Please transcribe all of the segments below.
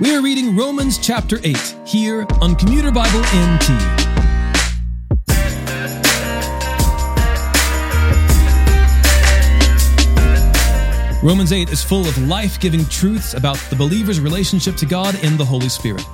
We are reading Romans chapter 8 here on Commuter Bible NT. Romans 8 is full of life giving truths about the believer's relationship to God in the Holy Spirit.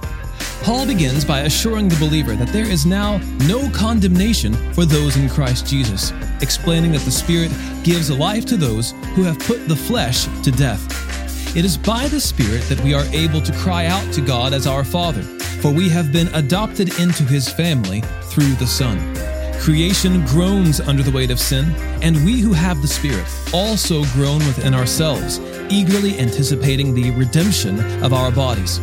Paul begins by assuring the believer that there is now no condemnation for those in Christ Jesus, explaining that the Spirit gives life to those who have put the flesh to death. It is by the Spirit that we are able to cry out to God as our Father, for we have been adopted into His family through the Son. Creation groans under the weight of sin, and we who have the Spirit also groan within ourselves, eagerly anticipating the redemption of our bodies.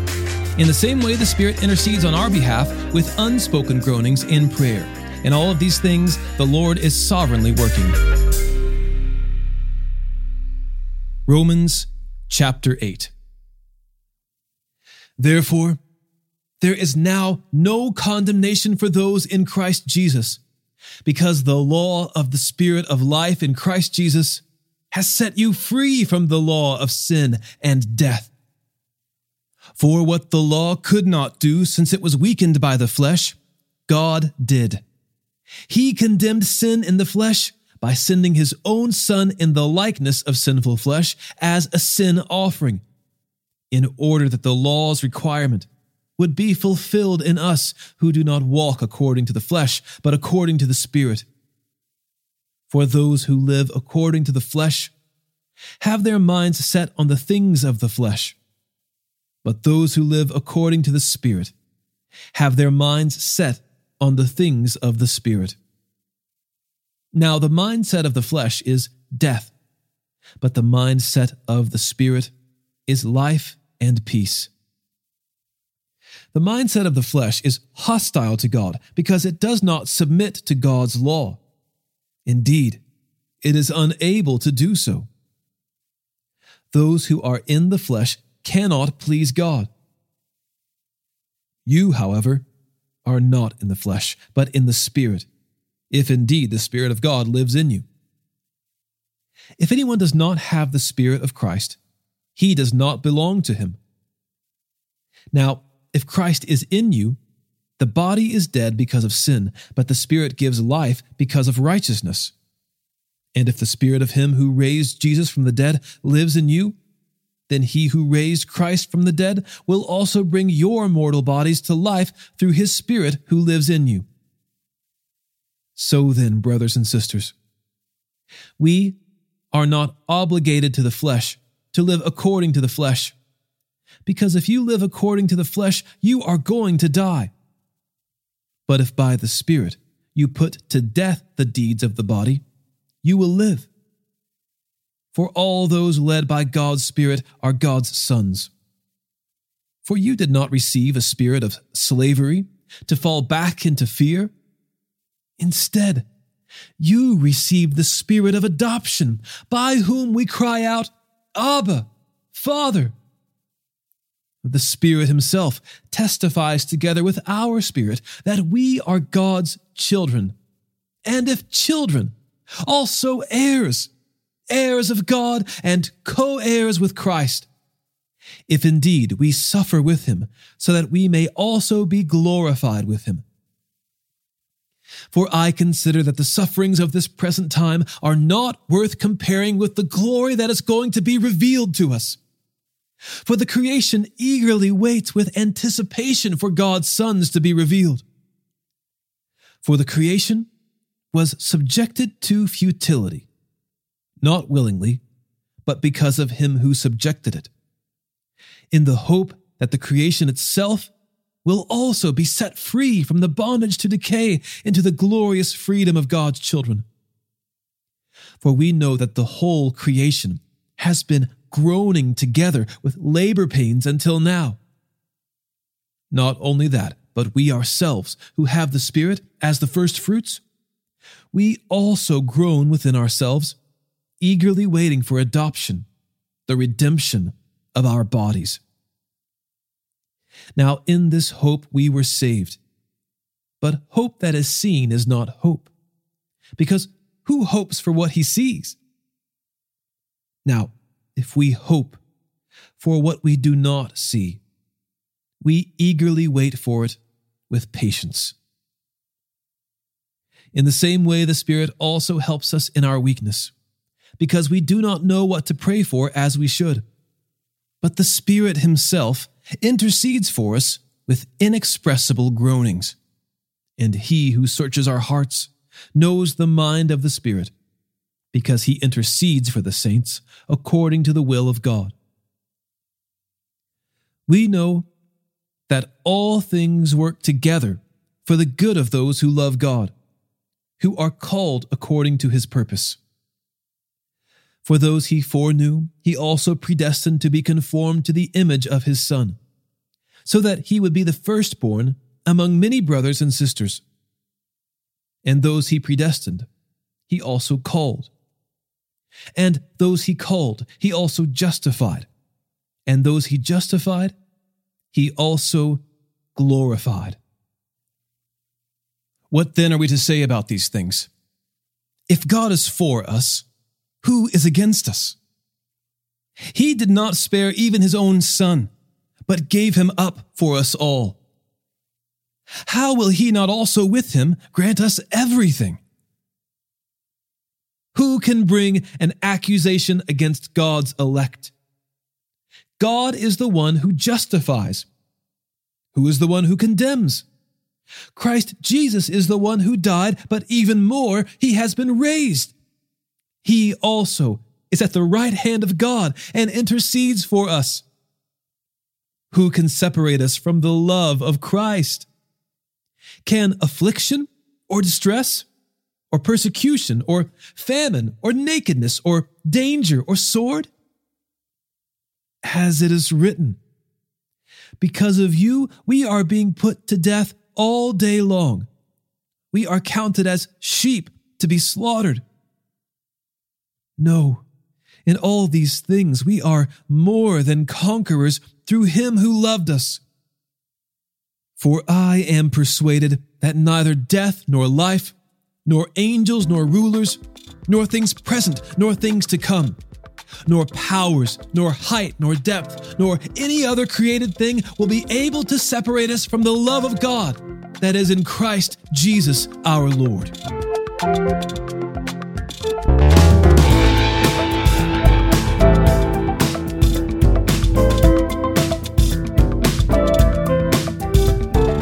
In the same way, the Spirit intercedes on our behalf with unspoken groanings in prayer. In all of these things, the Lord is sovereignly working. Romans chapter 8. Therefore, there is now no condemnation for those in Christ Jesus, because the law of the Spirit of life in Christ Jesus has set you free from the law of sin and death. For what the law could not do, since it was weakened by the flesh, God did. He condemned sin in the flesh by sending his own Son in the likeness of sinful flesh as a sin offering, in order that the law's requirement would be fulfilled in us who do not walk according to the flesh, but according to the Spirit. For those who live according to the flesh have their minds set on the things of the flesh but those who live according to the Spirit have their minds set on the things of the Spirit. Now, the mindset of the flesh is death, but the mindset of the Spirit is life and peace. The mindset of the flesh is hostile to God because it does not submit to God's law. Indeed, it is unable to do so. Those who are in the flesh cannot please God. You, however, are not in the flesh, but in the Spirit, if indeed the Spirit of God lives in you. If anyone does not have the Spirit of Christ, he does not belong to him. Now, if Christ is in you, the body is dead because of sin, but the Spirit gives life because of righteousness. And if the Spirit of Him who raised Jesus from the dead lives in you, then he who raised Christ from the dead will also bring your mortal bodies to life through his Spirit who lives in you. So then, brothers and sisters, we are not obligated to the flesh to live according to the flesh. Because if you live according to the flesh, you are going to die. But if by the Spirit you put to death the deeds of the body, you will live for all those led by God's Spirit are God's sons. For you did not receive a spirit of slavery to fall back into fear. Instead, you received the spirit of adoption, by whom we cry out, Abba, Father. The Spirit Himself testifies together with our spirit that we are God's children. And if children, also heirs heirs of God and co heirs with Christ, if indeed we suffer with him, so that we may also be glorified with him. For I consider that the sufferings of this present time are not worth comparing with the glory that is going to be revealed to us. For the creation eagerly waits with anticipation for God's sons to be revealed. For the creation was subjected to futility not willingly, but because of him who subjected it, in the hope that the creation itself will also be set free from the bondage to decay into the glorious freedom of God's children. For we know that the whole creation has been groaning together with labor pains until now. Not only that, but we ourselves, who have the Spirit as the first fruits, we also groan within ourselves eagerly waiting for adoption, the redemption of our bodies. Now, in this hope we were saved. But hope that is seen is not hope, because who hopes for what he sees? Now, if we hope for what we do not see, we eagerly wait for it with patience. In the same way, the Spirit also helps us in our weakness, because we do not know what to pray for as we should. But the Spirit Himself intercedes for us with inexpressible groanings. And He who searches our hearts knows the mind of the Spirit, because He intercedes for the saints according to the will of God. We know that all things work together for the good of those who love God who are called according to his purpose. For those he foreknew, he also predestined to be conformed to the image of his Son, so that he would be the firstborn among many brothers and sisters. And those he predestined, he also called. And those he called, he also justified. And those he justified, he also glorified. What then are we to say about these things? If God is for us, who is against us? He did not spare even his own son, but gave him up for us all. How will he not also with him grant us everything? Who can bring an accusation against God's elect? God is the one who justifies. Who is the one who condemns? Christ Jesus is the one who died, but even more, he has been raised. He also is at the right hand of God and intercedes for us. Who can separate us from the love of Christ? Can affliction or distress or persecution or famine or nakedness or danger or sword? As it is written, because of you, we are being put to death all day long. We are counted as sheep to be slaughtered. No, in all these things we are more than conquerors through him who loved us. For I am persuaded that neither death nor life, nor angels nor rulers, nor things present nor things to come, nor powers, nor height, nor depth, nor any other created thing will be able to separate us from the love of God that is in Christ Jesus our Lord.